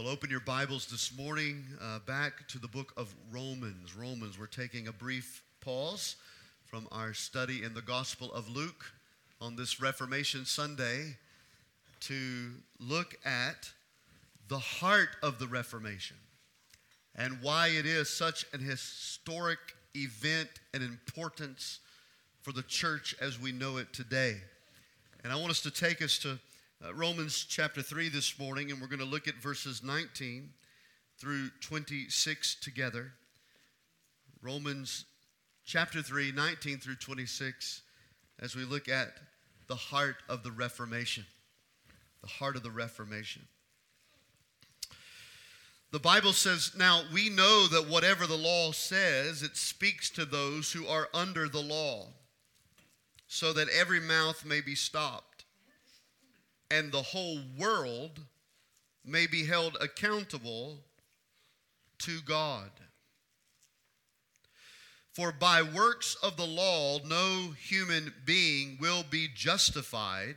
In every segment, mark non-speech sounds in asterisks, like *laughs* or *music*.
Well, open your Bibles this morning uh, back to the book of Romans. Romans, we're taking a brief pause from our study in the Gospel of Luke on this Reformation Sunday to look at the heart of the Reformation and why it is such an historic event and importance for the church as we know it today. And I want us to take us to uh, Romans chapter 3 this morning, and we're going to look at verses 19 through 26 together. Romans chapter 3, 19 through 26, as we look at the heart of the Reformation. The heart of the Reformation. The Bible says, Now we know that whatever the law says, it speaks to those who are under the law, so that every mouth may be stopped and the whole world may be held accountable to God. For by works of the law, no human being will be justified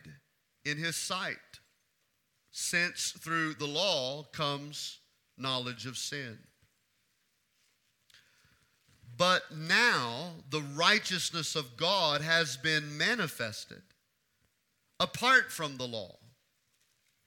in his sight, since through the law comes knowledge of sin. But now the righteousness of God has been manifested apart from the law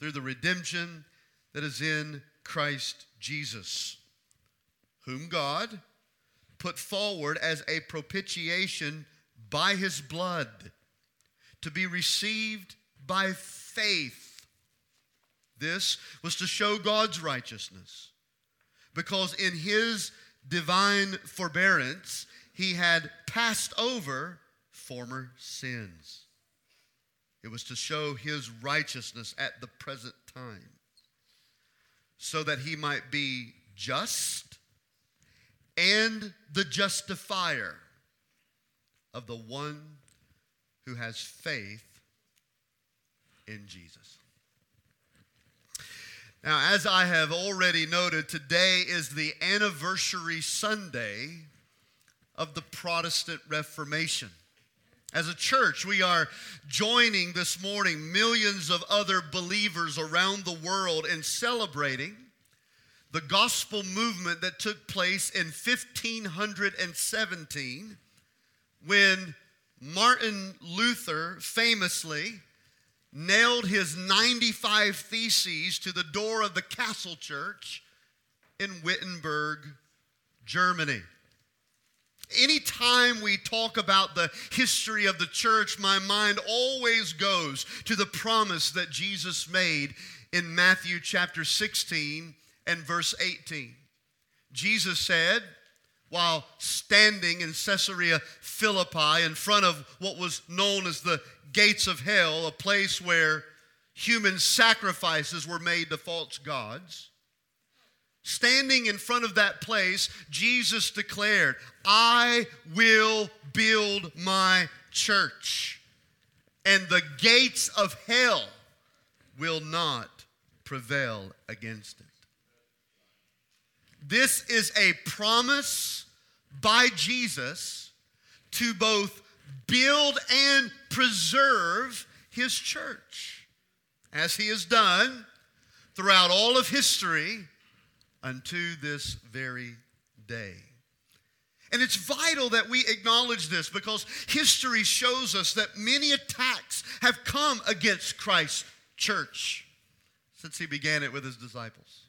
through the redemption that is in Christ Jesus, whom God put forward as a propitiation by his blood to be received by faith. This was to show God's righteousness because in his divine forbearance, he had passed over former sins. It was to show his righteousness at the present time, so that he might be just and the justifier of the one who has faith in Jesus. Now, as I have already noted, today is the anniversary Sunday of the Protestant Reformation. As a church, we are joining this morning millions of other believers around the world in celebrating the gospel movement that took place in 1517 when Martin Luther famously nailed his 95 theses to the door of the castle church in Wittenberg, Germany. Anytime we talk about the history of the church, my mind always goes to the promise that Jesus made in Matthew chapter 16 and verse 18. Jesus said, while standing in Caesarea Philippi in front of what was known as the gates of hell, a place where human sacrifices were made to false gods, Standing in front of that place, Jesus declared, I will build my church, and the gates of hell will not prevail against it. This is a promise by Jesus to both build and preserve his church, as he has done throughout all of history unto this very day. And it's vital that we acknowledge this because history shows us that many attacks have come against Christ's church since he began it with his disciples.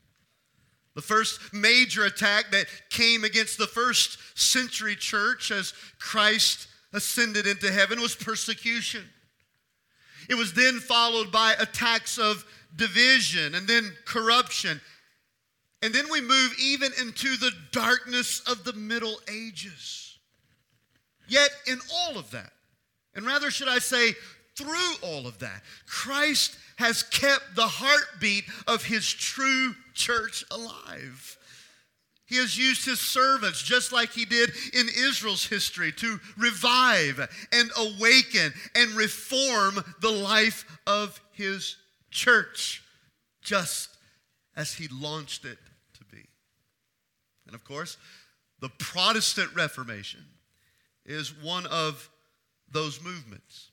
The first major attack that came against the first century church as Christ ascended into heaven was persecution. It was then followed by attacks of division and then corruption and then we move even into the darkness of the Middle Ages. Yet, in all of that, and rather should I say, through all of that, Christ has kept the heartbeat of his true church alive. He has used his servants, just like he did in Israel's history, to revive and awaken and reform the life of his church, just as he launched it. And of course, the Protestant Reformation is one of those movements.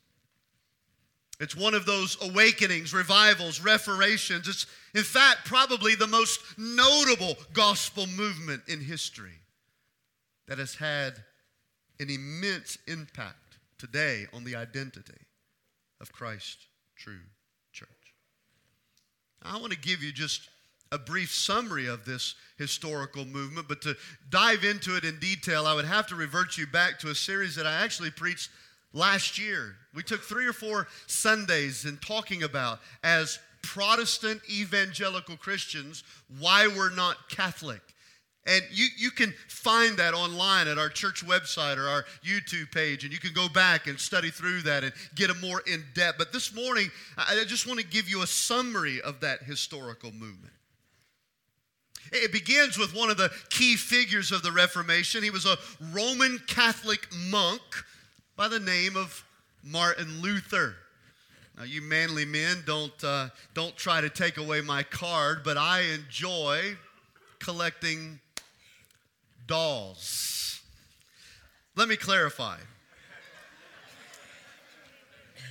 It's one of those awakenings, revivals, reformations. It's, in fact, probably the most notable gospel movement in history that has had an immense impact today on the identity of Christ's true church. I want to give you just a brief summary of this historical movement, but to dive into it in detail, I would have to revert you back to a series that I actually preached last year. We took three or four Sundays in talking about as Protestant evangelical Christians why we're not Catholic. And you, you can find that online at our church website or our YouTube page, and you can go back and study through that and get a more in depth. But this morning, I just want to give you a summary of that historical movement. It begins with one of the key figures of the Reformation. He was a Roman Catholic monk by the name of Martin Luther. Now, you manly men, don't, uh, don't try to take away my card, but I enjoy collecting dolls. Let me clarify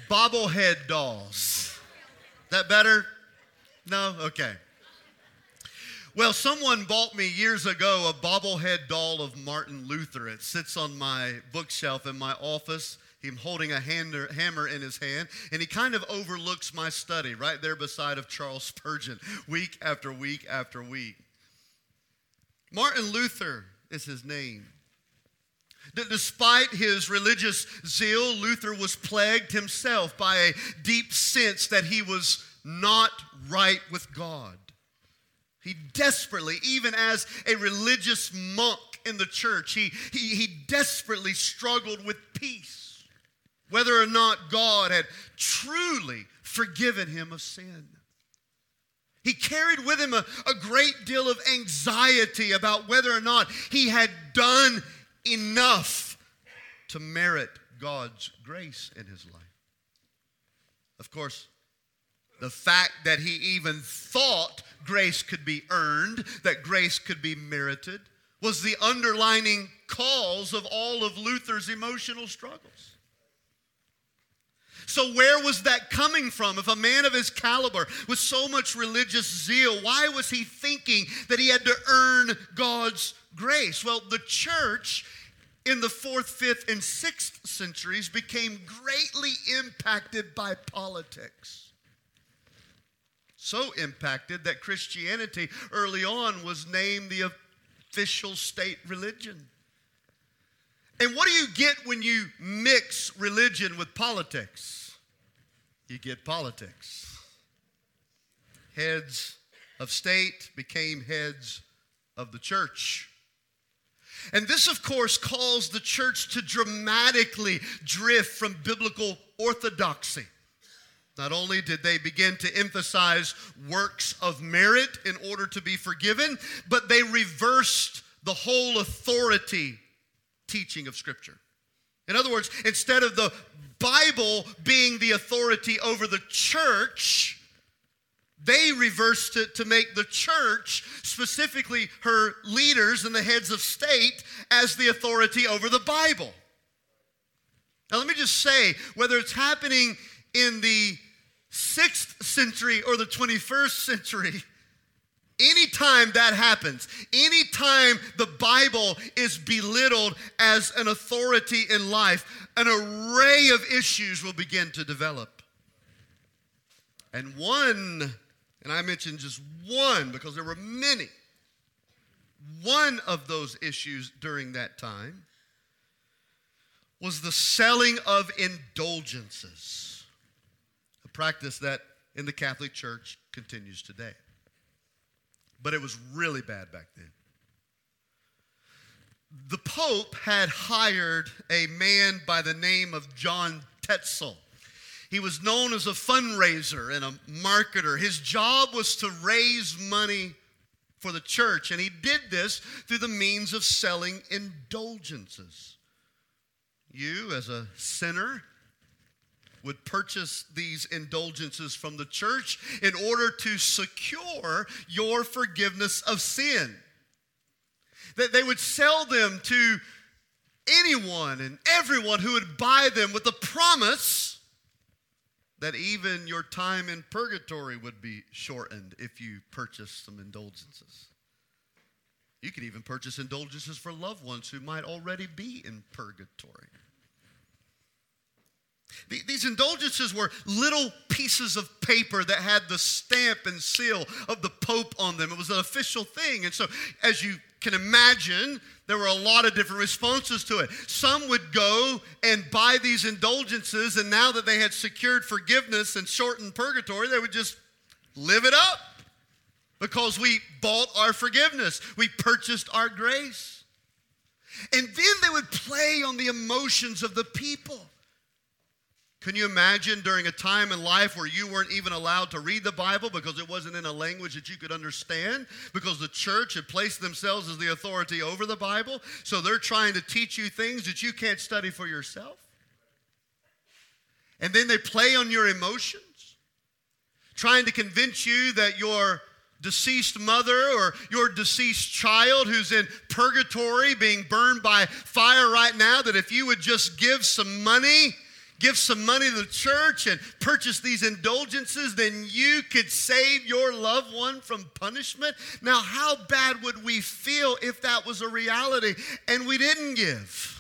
bobblehead dolls. That better? No? Okay. Well, someone bought me years ago a bobblehead doll of Martin Luther. It sits on my bookshelf in my office. Him holding a hammer in his hand, and he kind of overlooks my study right there beside of Charles Spurgeon, week after week after week. Martin Luther is his name. Despite his religious zeal, Luther was plagued himself by a deep sense that he was not right with God. He desperately, even as a religious monk in the church, he, he, he desperately struggled with peace, whether or not God had truly forgiven him of sin. He carried with him a, a great deal of anxiety about whether or not he had done enough to merit God's grace in his life. Of course, the fact that he even thought grace could be earned, that grace could be merited, was the underlining cause of all of Luther's emotional struggles. So, where was that coming from? If a man of his caliber, with so much religious zeal, why was he thinking that he had to earn God's grace? Well, the church in the fourth, fifth, and sixth centuries became greatly impacted by politics so impacted that Christianity early on was named the official state religion. And what do you get when you mix religion with politics? You get politics. Heads of state became heads of the church. And this, of course, caused the church to dramatically drift from biblical orthodoxy. Not only did they begin to emphasize works of merit in order to be forgiven, but they reversed the whole authority teaching of Scripture. In other words, instead of the Bible being the authority over the church, they reversed it to make the church, specifically her leaders and the heads of state, as the authority over the Bible. Now, let me just say whether it's happening in the 6th century or the 21st century, anytime that happens, anytime the Bible is belittled as an authority in life, an array of issues will begin to develop. And one, and I mentioned just one because there were many, one of those issues during that time was the selling of indulgences practice that in the Catholic Church continues today. But it was really bad back then. The Pope had hired a man by the name of John Tetzel. He was known as a fundraiser and a marketer. His job was to raise money for the church, and he did this through the means of selling indulgences. You, as a sinner, would purchase these indulgences from the church in order to secure your forgiveness of sin. That they would sell them to anyone and everyone who would buy them with the promise that even your time in purgatory would be shortened if you purchased some indulgences. You could even purchase indulgences for loved ones who might already be in purgatory. These indulgences were little pieces of paper that had the stamp and seal of the Pope on them. It was an official thing. And so, as you can imagine, there were a lot of different responses to it. Some would go and buy these indulgences, and now that they had secured forgiveness and shortened purgatory, they would just live it up because we bought our forgiveness, we purchased our grace. And then they would play on the emotions of the people. Can you imagine during a time in life where you weren't even allowed to read the Bible because it wasn't in a language that you could understand? Because the church had placed themselves as the authority over the Bible, so they're trying to teach you things that you can't study for yourself? And then they play on your emotions, trying to convince you that your deceased mother or your deceased child who's in purgatory being burned by fire right now, that if you would just give some money, give some money to the church and purchase these indulgences, then you could save your loved one from punishment. Now, how bad would we feel if that was a reality and we didn't give?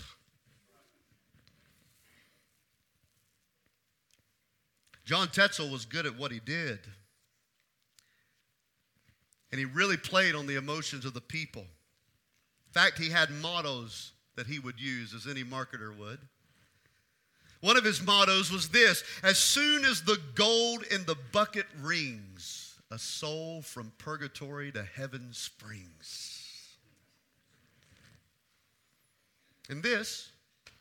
John Tetzel was good at what he did. And he really played on the emotions of the people. In fact, he had mottos that he would use, as any marketer would. One of his mottos was this As soon as the gold in the bucket rings, a soul from purgatory to heaven springs. And this,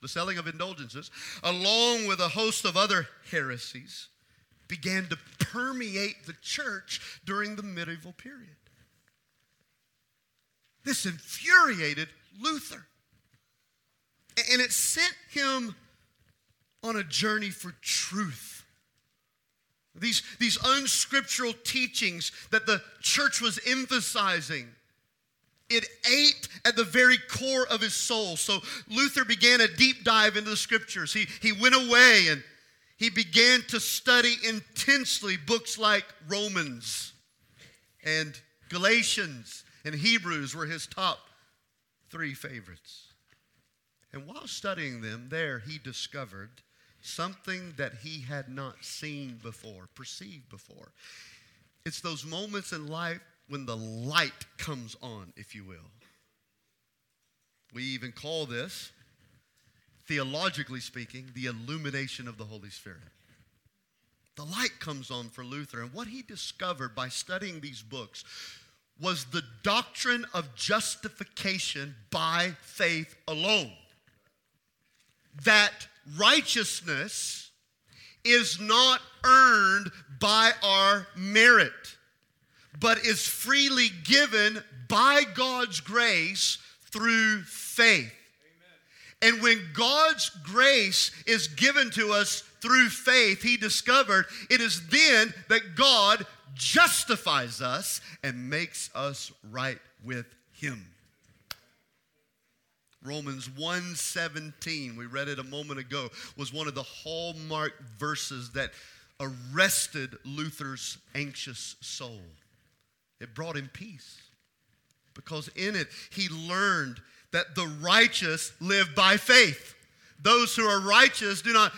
the selling of indulgences, along with a host of other heresies, began to permeate the church during the medieval period. This infuriated Luther. And it sent him on a journey for truth. These, these unscriptural teachings that the church was emphasizing, it ate at the very core of his soul. So Luther began a deep dive into the scriptures. He, he went away and he began to study intensely books like Romans and Galatians and Hebrews were his top three favorites. And while studying them, there he discovered something that he had not seen before, perceived before. It's those moments in life when the light comes on, if you will. We even call this, theologically speaking, the illumination of the Holy Spirit. The light comes on for Luther, and what he discovered by studying these books was the doctrine of justification by faith alone. That righteousness is not earned by our merit, but is freely given by God's grace through faith. Amen. And when God's grace is given to us through faith, he discovered it is then that God justifies us and makes us right with him. Romans 1:17, we read it a moment ago, was one of the hallmark verses that arrested Luther's anxious soul. It brought him peace because in it he learned that the righteous live by faith. Those who are righteous do not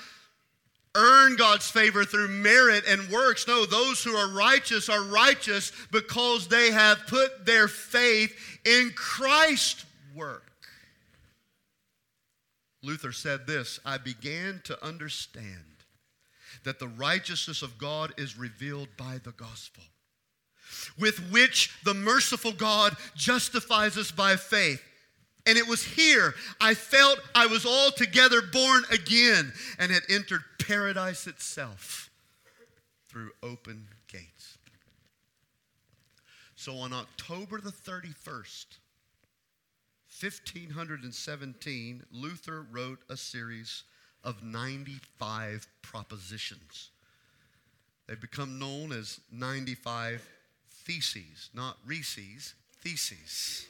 earn God's favor through merit and works. No, those who are righteous are righteous because they have put their faith in Christ's work. Luther said this I began to understand that the righteousness of God is revealed by the gospel, with which the merciful God justifies us by faith. And it was here I felt I was altogether born again and had entered paradise itself through open gates. So on October the 31st, 1517, Luther wrote a series of 95 propositions. They've become known as 95 theses, not Reese's, theses.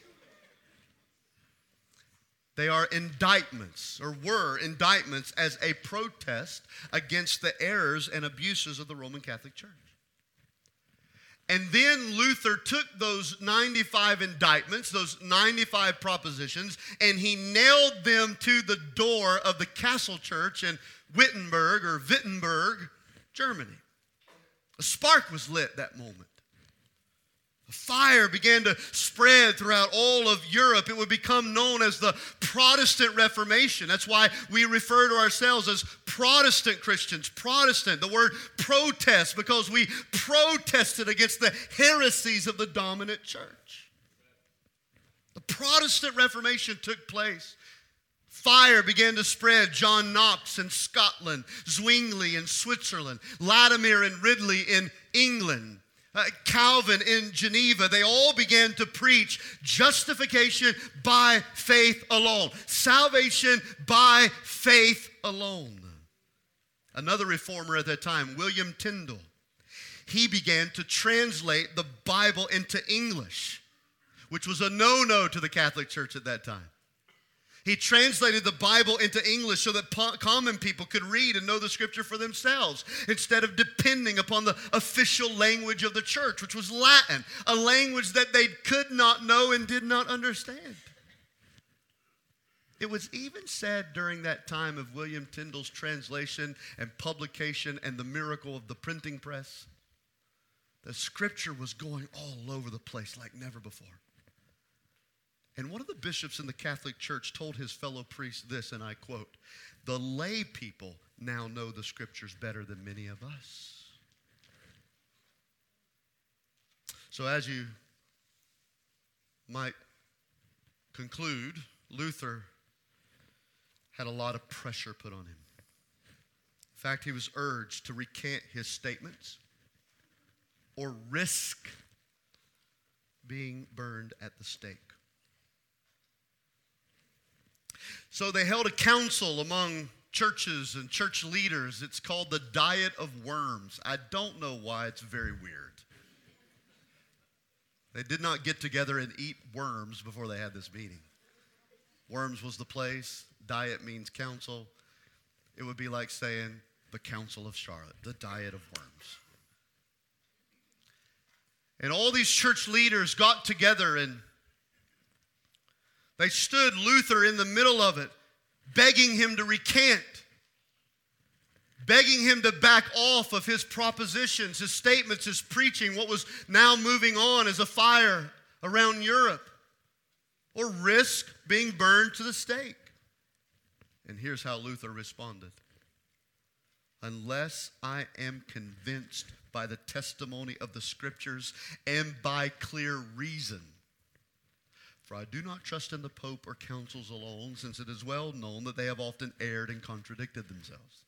They are indictments, or were indictments, as a protest against the errors and abuses of the Roman Catholic Church. And then Luther took those 95 indictments, those 95 propositions, and he nailed them to the door of the Castle Church in Wittenberg or Wittenberg, Germany. A spark was lit that moment. Fire began to spread throughout all of Europe. It would become known as the Protestant Reformation. That's why we refer to ourselves as Protestant Christians. Protestant, the word protest, because we protested against the heresies of the dominant church. The Protestant Reformation took place. Fire began to spread. John Knox in Scotland, Zwingli in Switzerland, Latimer and Ridley in England uh, Calvin in Geneva, they all began to preach justification by faith alone, salvation by faith alone. Another reformer at that time, William Tyndale, he began to translate the Bible into English, which was a no no to the Catholic Church at that time. He translated the Bible into English so that po- common people could read and know the scripture for themselves instead of depending upon the official language of the church, which was Latin, a language that they could not know and did not understand. It was even said during that time of William Tyndale's translation and publication and the miracle of the printing press that scripture was going all over the place like never before. And one of the bishops in the Catholic Church told his fellow priests this, and I quote The lay people now know the scriptures better than many of us. So, as you might conclude, Luther had a lot of pressure put on him. In fact, he was urged to recant his statements or risk being burned at the stake. So they held a council among churches and church leaders. It's called the Diet of Worms. I don't know why, it's very weird. They did not get together and eat worms before they had this meeting. Worms was the place, diet means council. It would be like saying the Council of Charlotte, the Diet of Worms. And all these church leaders got together and they stood Luther in the middle of it, begging him to recant, begging him to back off of his propositions, his statements, his preaching, what was now moving on as a fire around Europe, or risk being burned to the stake. And here's how Luther responded Unless I am convinced by the testimony of the scriptures and by clear reason for I do not trust in the Pope or councils alone, since it is well known that they have often erred and contradicted themselves.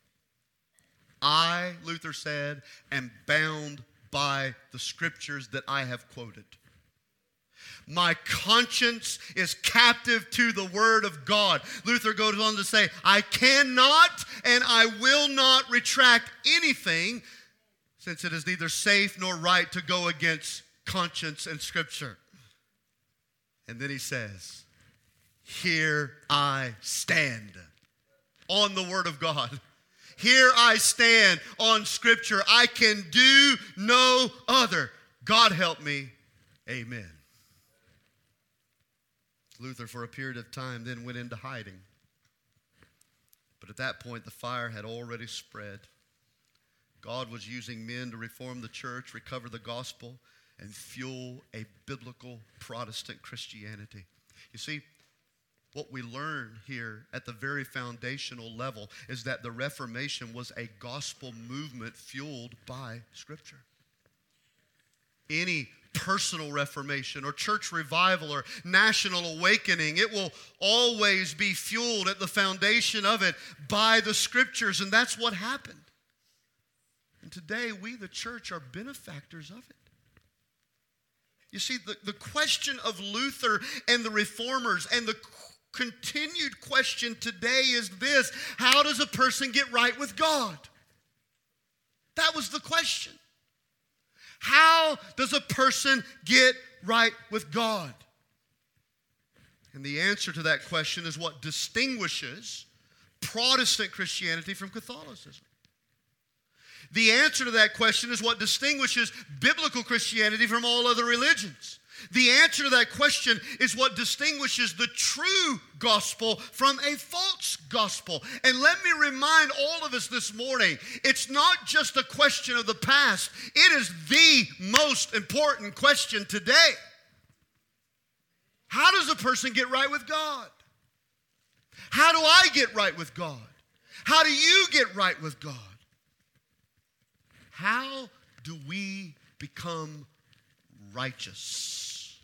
I, Luther said, am bound by the scriptures that I have quoted. My conscience is captive to the word of God. Luther goes on to say, I cannot and I will not retract anything since it is neither safe nor right to go against conscience and scripture. And then he says, Here I stand on the Word of God. Here I stand on Scripture. I can do no other. God help me. Amen. Luther, for a period of time, then went into hiding. But at that point, the fire had already spread. God was using men to reform the church, recover the gospel, and fuel a biblical Protestant Christianity. You see, what we learn here at the very foundational level is that the Reformation was a gospel movement fueled by Scripture. Any personal reformation or church revival or national awakening, it will always be fueled at the foundation of it by the Scriptures, and that's what happened. And today, we, the church, are benefactors of it. You see, the, the question of Luther and the reformers and the continued question today is this How does a person get right with God? That was the question. How does a person get right with God? And the answer to that question is what distinguishes Protestant Christianity from Catholicism. The answer to that question is what distinguishes biblical Christianity from all other religions. The answer to that question is what distinguishes the true gospel from a false gospel. And let me remind all of us this morning it's not just a question of the past, it is the most important question today. How does a person get right with God? How do I get right with God? How do you get right with God? How do we become righteous?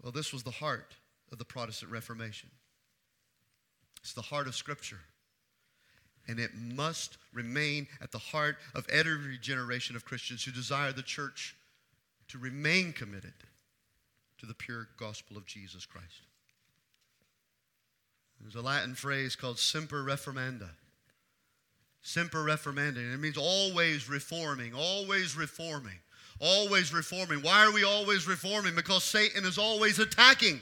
Well, this was the heart of the Protestant Reformation. It's the heart of Scripture. And it must remain at the heart of every generation of Christians who desire the church to remain committed to the pure gospel of Jesus Christ. There's a Latin phrase called semper reformanda Semper reformandum. It means always reforming, always reforming, always reforming. Why are we always reforming? Because Satan is always attacking.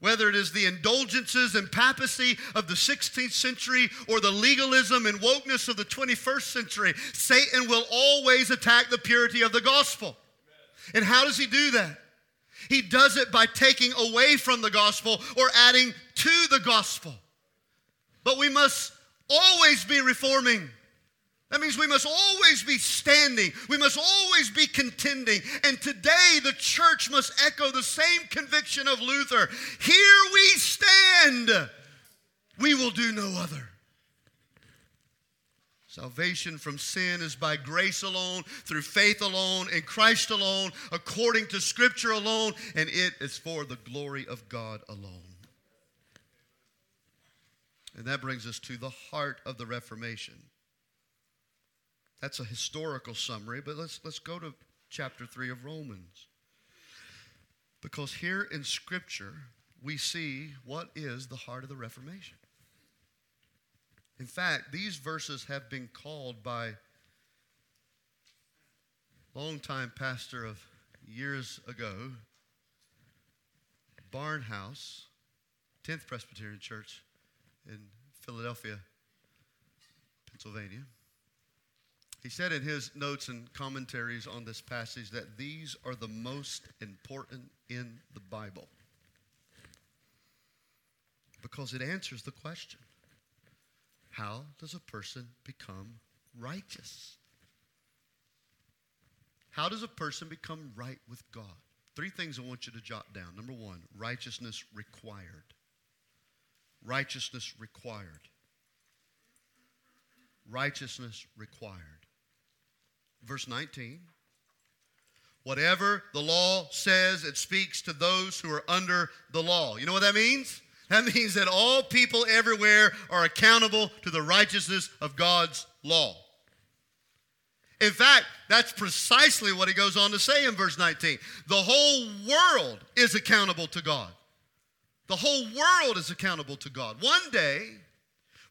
Whether it is the indulgences and papacy of the 16th century or the legalism and wokeness of the 21st century, Satan will always attack the purity of the gospel. And how does he do that? He does it by taking away from the gospel or adding to the gospel. But we must always be reforming. That means we must always be standing. We must always be contending. And today the church must echo the same conviction of Luther. Here we stand. We will do no other. Salvation from sin is by grace alone, through faith alone, in Christ alone, according to Scripture alone, and it is for the glory of God alone. And that brings us to the heart of the Reformation. That's a historical summary, but let's, let's go to chapter 3 of Romans. Because here in Scripture, we see what is the heart of the Reformation. In fact, these verses have been called by longtime pastor of years ago, Barnhouse, 10th Presbyterian Church, in Philadelphia, Pennsylvania. He said in his notes and commentaries on this passage that these are the most important in the Bible because it answers the question how does a person become righteous? How does a person become right with God? Three things I want you to jot down. Number one, righteousness required righteousness required. Righteousness required. Verse 19. Whatever the law says, it speaks to those who are under the law. You know what that means? That *laughs* means that all people everywhere are accountable to the righteousness of God's law. In fact, that's precisely what he goes on to say in verse 19. The whole world is accountable to God. The whole world is accountable to God. One day,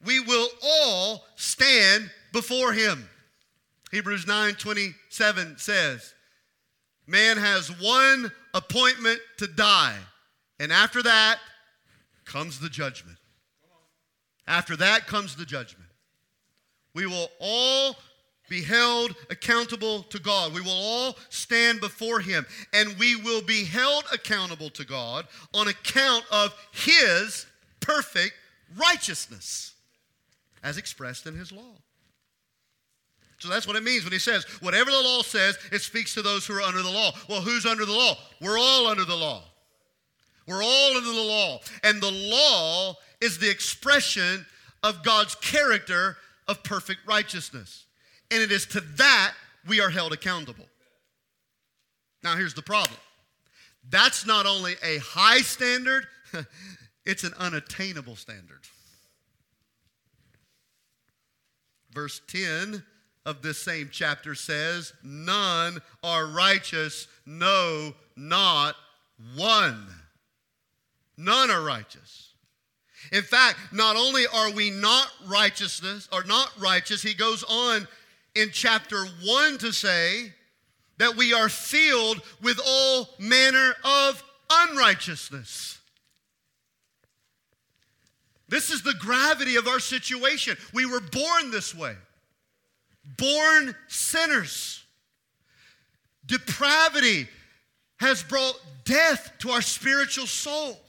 we will all stand before him. Hebrews 9 27 says, Man has one appointment to die, and after that comes the judgment. After that comes the judgment. We will all be held accountable to God. We will all stand before Him, and we will be held accountable to God on account of His perfect righteousness as expressed in His law. So that's what it means when he says, whatever the law says, it speaks to those who are under the law. Well, who's under the law? We're all under the law. We're all under the law. And the law is the expression of God's character of perfect righteousness. And it is to that we are held accountable. Now, here's the problem that's not only a high standard, *laughs* it's an unattainable standard. verse 10 of this same chapter says, None are righteous, no, not one. None are righteous. In fact, not only are we not righteousness or not righteous, he goes on in chapter 1 to say that we are filled with all manner of unrighteousness. This is the gravity of our situation. We were born this way, born sinners. Depravity has brought death to our spiritual soul.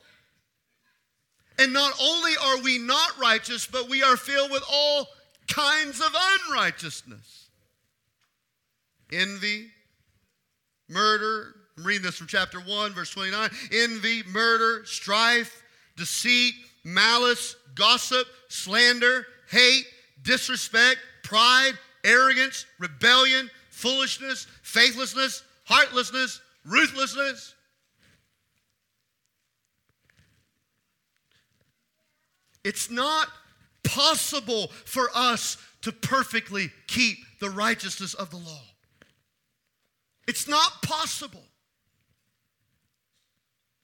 And not only are we not righteous, but we are filled with all kinds of unrighteousness envy, murder. I'm reading this from chapter 1, verse 29. Envy, murder, strife, deceit, malice, gossip, slander, hate, disrespect, pride, arrogance, rebellion, foolishness, faithlessness, heartlessness, ruthlessness. It's not possible for us to perfectly keep the righteousness of the law. It's not possible.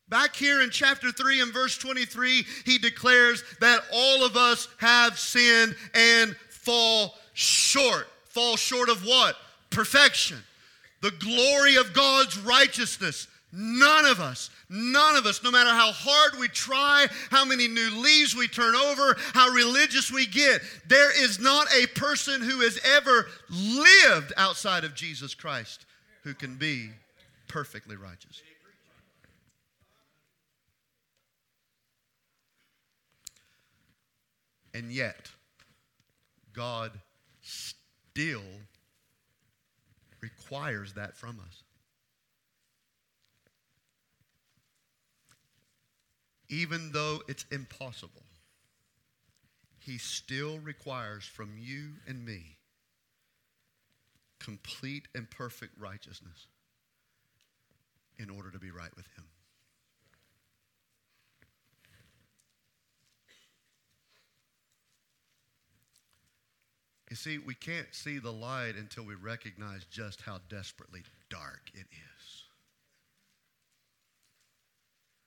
Back here in chapter 3 and verse 23, he declares that all of us have sinned and fall short. Fall short of what? Perfection. The glory of God's righteousness. None of us, none of us, no matter how hard we try, how many new leaves we turn over, how religious we get, there is not a person who has ever lived outside of Jesus Christ who can be perfectly righteous. And yet, God still requires that from us. Even though it's impossible, He still requires from you and me complete and perfect righteousness in order to be right with Him. You see, we can't see the light until we recognize just how desperately dark it is.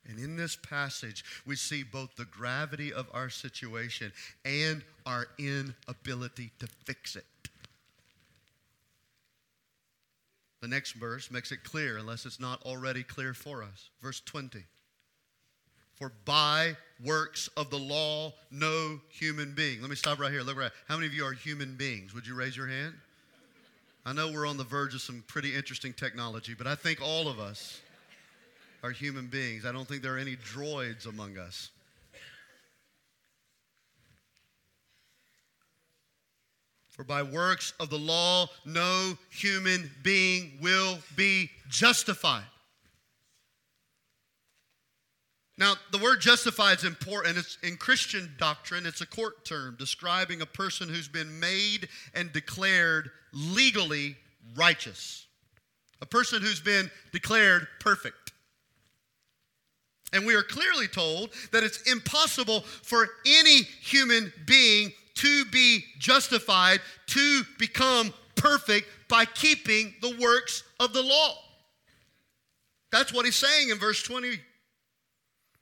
And in this passage, we see both the gravity of our situation and our inability to fix it. The next verse makes it clear, unless it's not already clear for us. Verse 20. For by works of the law, no human being. Let me stop right here. Look right. How many of you are human beings? Would you raise your hand? I know we're on the verge of some pretty interesting technology, but I think all of us are human beings. I don't think there are any droids among us. For by works of the law, no human being will be justified. Now, the word justified is important. It's in Christian doctrine, it's a court term describing a person who's been made and declared legally righteous. A person who's been declared perfect. And we are clearly told that it's impossible for any human being to be justified, to become perfect by keeping the works of the law. That's what he's saying in verse 20.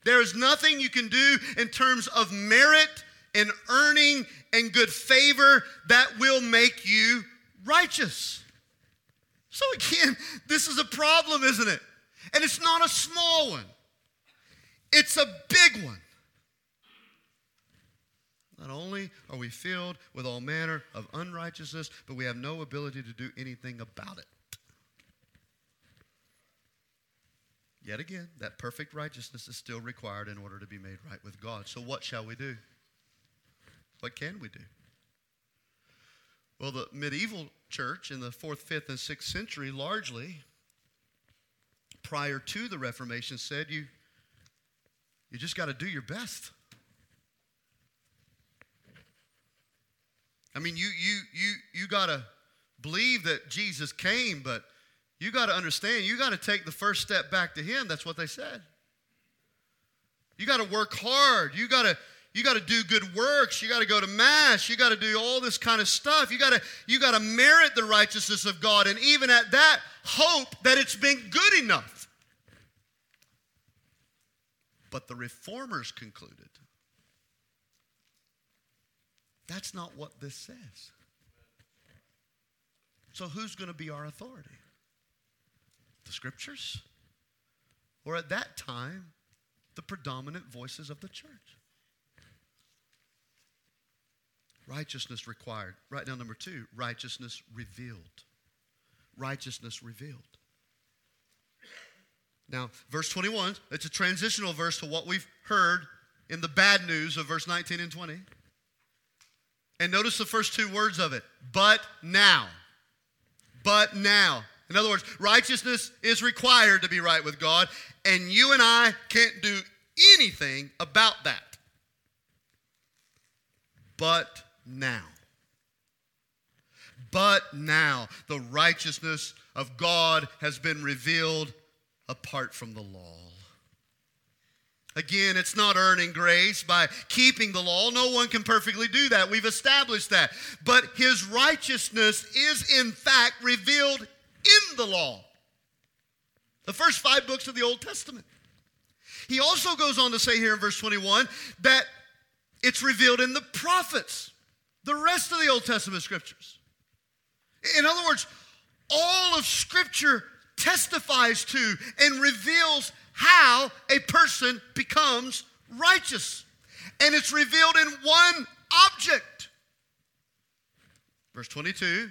There is nothing you can do in terms of merit and earning and good favor that will make you righteous. So, again, *laughs* this is a problem, isn't it? And it's not a small one, it's a big one. Not only are we filled with all manner of unrighteousness, but we have no ability to do anything about it. Yet again, that perfect righteousness is still required in order to be made right with God. So, what shall we do? What can we do? Well, the medieval church in the fourth, fifth, and sixth century largely, prior to the Reformation, said you, you just got to do your best. I mean, you, you, you, you got to believe that Jesus came, but you got to understand, you got to take the first step back to Him. That's what they said. You got to work hard. You got to you got to do good works you got to go to mass you got to do all this kind of stuff you got to you got to merit the righteousness of god and even at that hope that it's been good enough but the reformers concluded that's not what this says so who's going to be our authority the scriptures or at that time the predominant voices of the church Righteousness required. Write down number two righteousness revealed. Righteousness revealed. Now, verse 21, it's a transitional verse to what we've heard in the bad news of verse 19 and 20. And notice the first two words of it but now. But now. In other words, righteousness is required to be right with God, and you and I can't do anything about that. But now. But now the righteousness of God has been revealed apart from the law. Again, it's not earning grace by keeping the law. No one can perfectly do that. We've established that. But his righteousness is, in fact, revealed in the law. The first five books of the Old Testament. He also goes on to say here in verse 21 that it's revealed in the prophets the rest of the Old Testament scriptures. In other words, all of Scripture testifies to and reveals how a person becomes righteous. And it's revealed in one object. Verse 22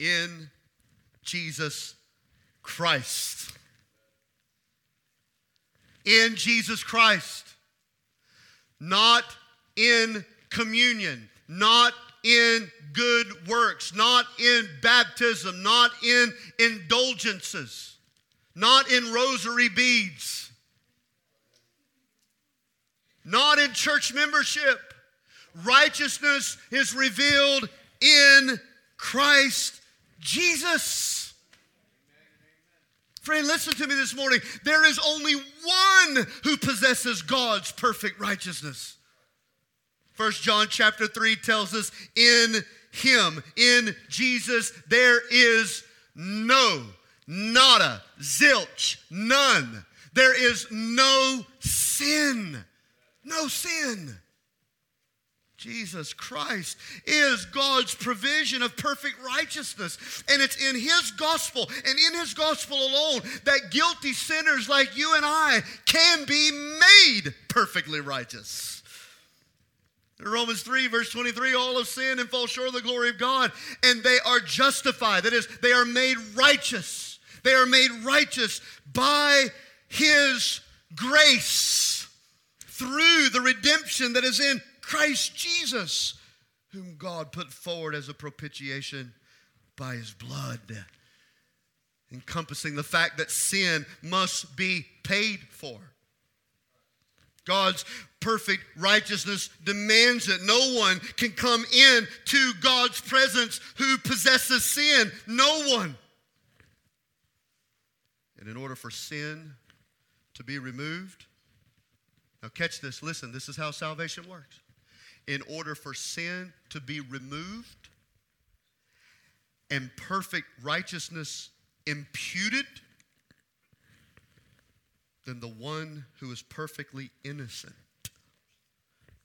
in Jesus Christ. In Jesus Christ. Not in communion, not in good works, not in baptism, not in indulgences, not in rosary beads, not in church membership. Righteousness is revealed in Christ Jesus. Friend, listen to me this morning. There is only one who possesses God's perfect righteousness. First John chapter 3 tells us in him, in Jesus, there is no, nada, zilch, none. There is no sin. No sin. Jesus Christ is God's provision of perfect righteousness. And it's in His gospel and in His gospel alone that guilty sinners like you and I can be made perfectly righteous. Romans 3, verse 23, all have sinned and fall short of the glory of God, and they are justified. That is, they are made righteous. They are made righteous by His grace through the redemption that is in Christ Jesus, whom God put forward as a propitiation by His blood, encompassing the fact that sin must be paid for. God's perfect righteousness demands it. No one can come in to God's presence who possesses sin. No one. And in order for sin to be removed, now catch this, listen, this is how salvation works. In order for sin to be removed and perfect righteousness imputed, then the one who is perfectly innocent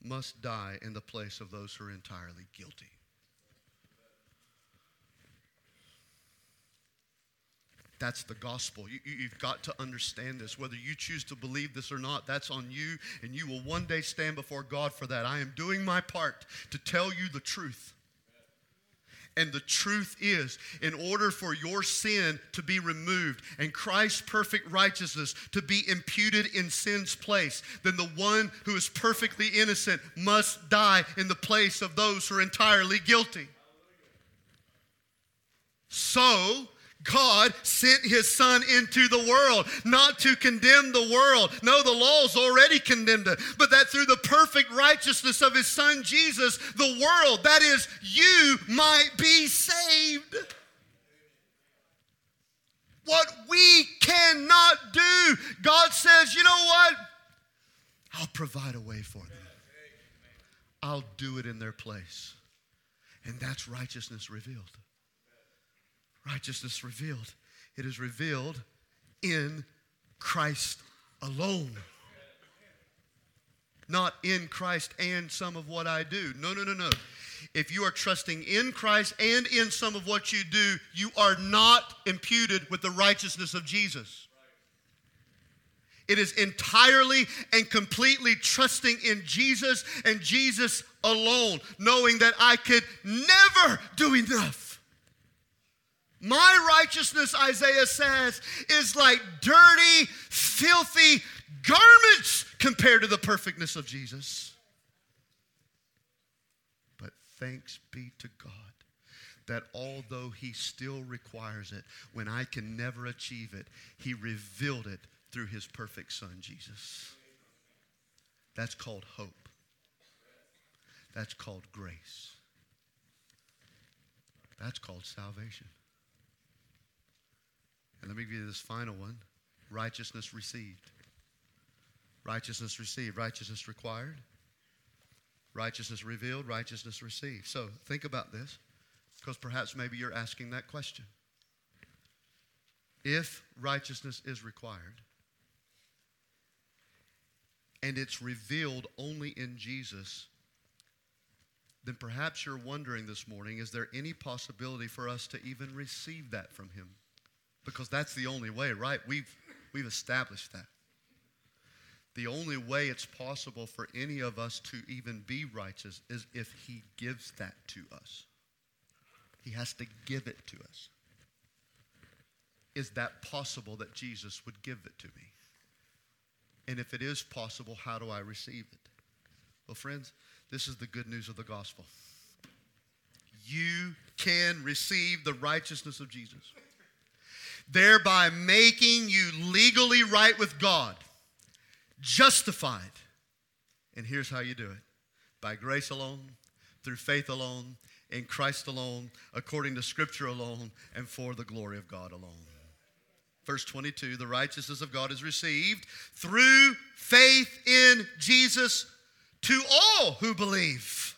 must die in the place of those who are entirely guilty. That's the gospel. You, have got to understand this. Whether you choose to believe this or not, that's on you, and you will one day stand before God for that. I am doing my part to tell you the truth. And the truth is, in order for your sin to be removed and Christ's perfect righteousness to be imputed in sin's place, then the one who is perfectly innocent must die in the place of those who are entirely guilty. So, God sent his son into the world, not to condemn the world. No, the law's already condemned it, but that through the perfect righteousness of his son Jesus, the world, that is, you, might be saved. What we cannot do, God says, you know what? I'll provide a way for them. I'll do it in their place. And that's righteousness revealed. Righteousness revealed. It is revealed in Christ alone. Not in Christ and some of what I do. No, no, no, no. If you are trusting in Christ and in some of what you do, you are not imputed with the righteousness of Jesus. It is entirely and completely trusting in Jesus and Jesus alone, knowing that I could never do enough. My righteousness, Isaiah says, is like dirty, filthy garments compared to the perfectness of Jesus. But thanks be to God that although He still requires it, when I can never achieve it, He revealed it through His perfect Son, Jesus. That's called hope. That's called grace. That's called salvation. And let me give you this final one righteousness received. Righteousness received, righteousness required, righteousness revealed, righteousness received. So think about this, because perhaps maybe you're asking that question. If righteousness is required, and it's revealed only in Jesus, then perhaps you're wondering this morning is there any possibility for us to even receive that from Him? Because that's the only way, right? We've, we've established that. The only way it's possible for any of us to even be righteous is if He gives that to us. He has to give it to us. Is that possible that Jesus would give it to me? And if it is possible, how do I receive it? Well, friends, this is the good news of the gospel. You can receive the righteousness of Jesus, thereby making you legally right with God, justified. And here's how you do it by grace alone, through faith alone, in Christ alone, according to Scripture alone, and for the glory of God alone. Verse 22 the righteousness of God is received through faith in Jesus to all who believe.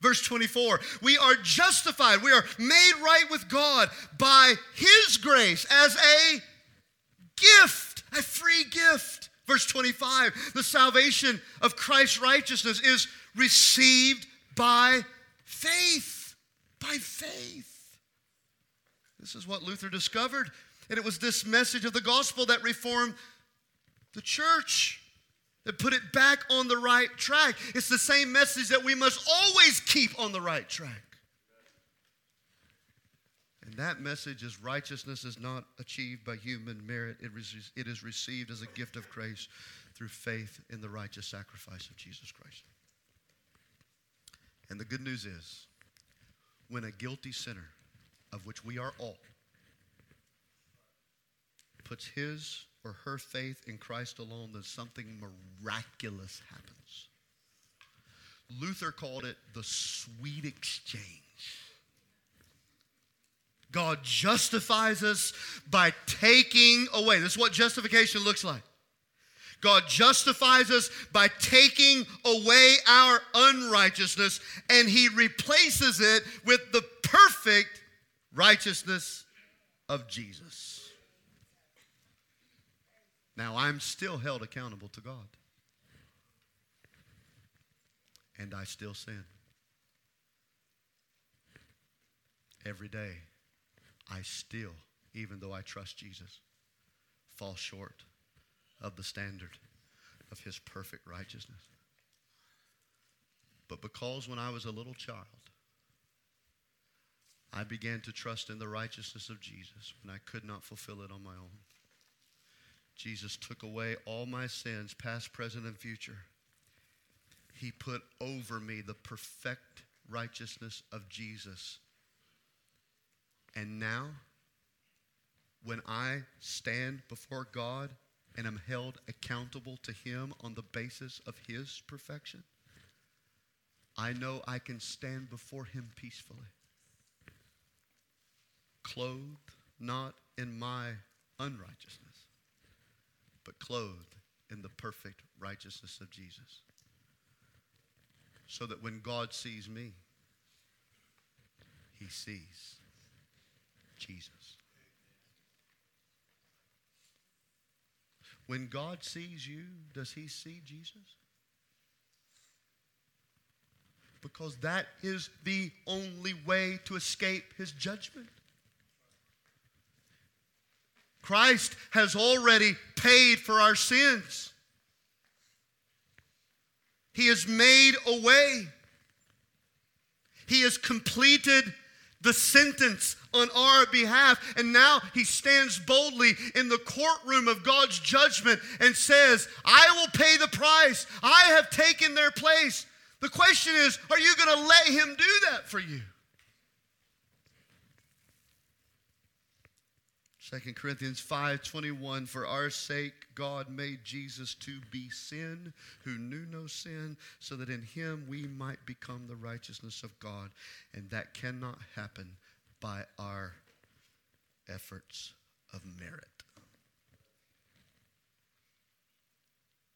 Verse 24, we are justified, we are made right with God by His grace as a gift, a free gift. Verse 25, the salvation of Christ's righteousness is received by faith. By faith. This is what Luther discovered and it was this message of the gospel that reformed the church, put it back on the right track. It's the same message that we must always keep on the right track. And that message is righteousness is not achieved by human merit, it is received as a gift of grace through faith in the righteous sacrifice of Jesus Christ. And the good news is, when a guilty sinner, of which we are all, puts his or her faith in Christ alone, then something miraculous happens. Luther called it the sweet exchange. God justifies us by taking away. This is what justification looks like. God justifies us by taking away our unrighteousness and he replaces it with the perfect righteousness of Jesus. Now, I'm still held accountable to God. And I still sin. Every day, I still, even though I trust Jesus, fall short of the standard of his perfect righteousness. But because when I was a little child, I began to trust in the righteousness of Jesus when I could not fulfill it on my own. Jesus took away all my sins, past, present, and future. He put over me the perfect righteousness of Jesus. And now, when I stand before God and am held accountable to Him on the basis of His perfection, I know I can stand before Him peacefully, clothed not in my unrighteousness but clothed in the perfect righteousness of Jesus. so that when God sees me, he sees Jesus. When God sees you, does he see Jesus? Because that is the only way to escape his judgment. Christ has already paid for our sins. He has made a way. He has completed the sentence on our behalf. And now he stands boldly in the courtroom of God's judgment and says, I will pay the price. I have taken their place. The question is, are you going to let him do that for you? 2 Corinthians 5:21 for our sake God made Jesus to be sin who knew no sin so that in him we might become the righteousness of God and that cannot happen by our efforts of merit.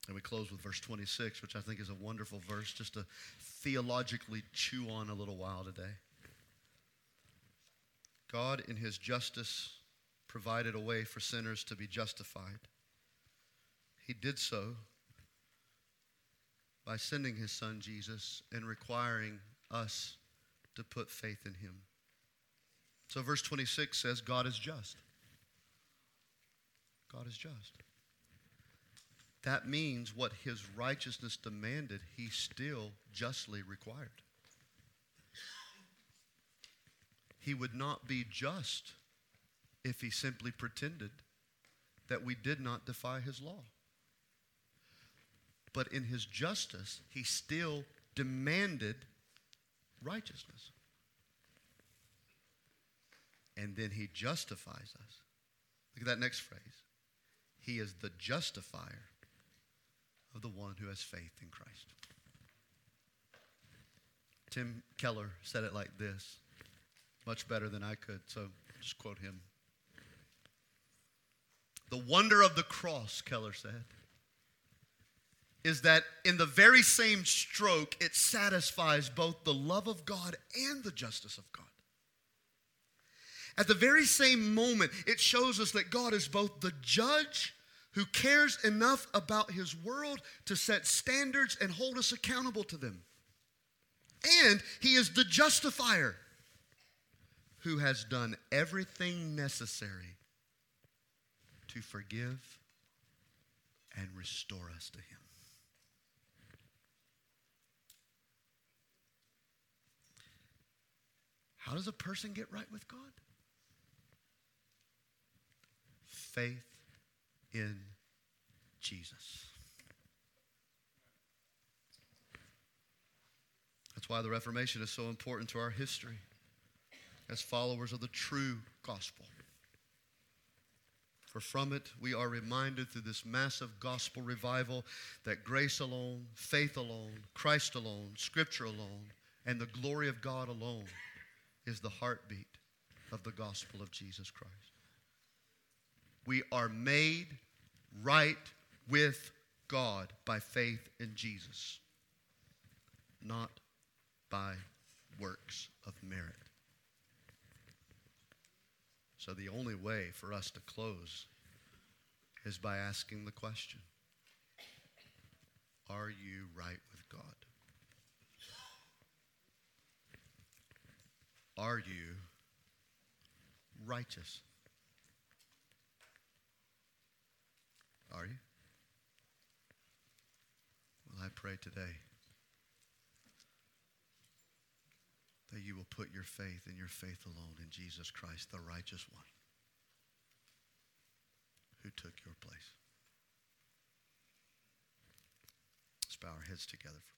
And we close with verse 26 which I think is a wonderful verse just to theologically chew on a little while today. God in his justice provided a way for sinners to be justified. He did so by sending his son Jesus and requiring us to put faith in him. So, verse 26 says, God is just. God is just. That means what his righteousness demanded, he still justly required. He would not be just if he simply pretended that we did not defy his law. But in his justice, he still demanded righteousness. And then he justifies us. Look at that next phrase. He is the justifier of the one who has faith in Christ. Tim Keller said it like this, much better than I could, so just quote him. The wonder of the cross, Keller said, is that in the very same stroke, it satisfies both the love of God and the justice of God. At the very same moment, it shows us that God is both the judge who cares enough about his world to set standards and hold us accountable to them. And he is the justifier who has done everything necessary to forgive and restore us to Him. How does a person get right with God? Faith in Jesus. That's why the Reformation is so important to our history as followers of the true gospel. For from it we are reminded through this massive gospel revival that grace alone, faith alone, Christ alone, Scripture alone, and the glory of God alone is the heartbeat of the gospel of Jesus Christ. We are made right with God by faith in Jesus, not by works of merit. So the only way for us to close is by asking the question Are you right with God? Are you righteous? Are you? Well, I pray today that you will put your faith and your faith alone in Jesus Christ, the righteous one, who took your place. Let's bow our heads together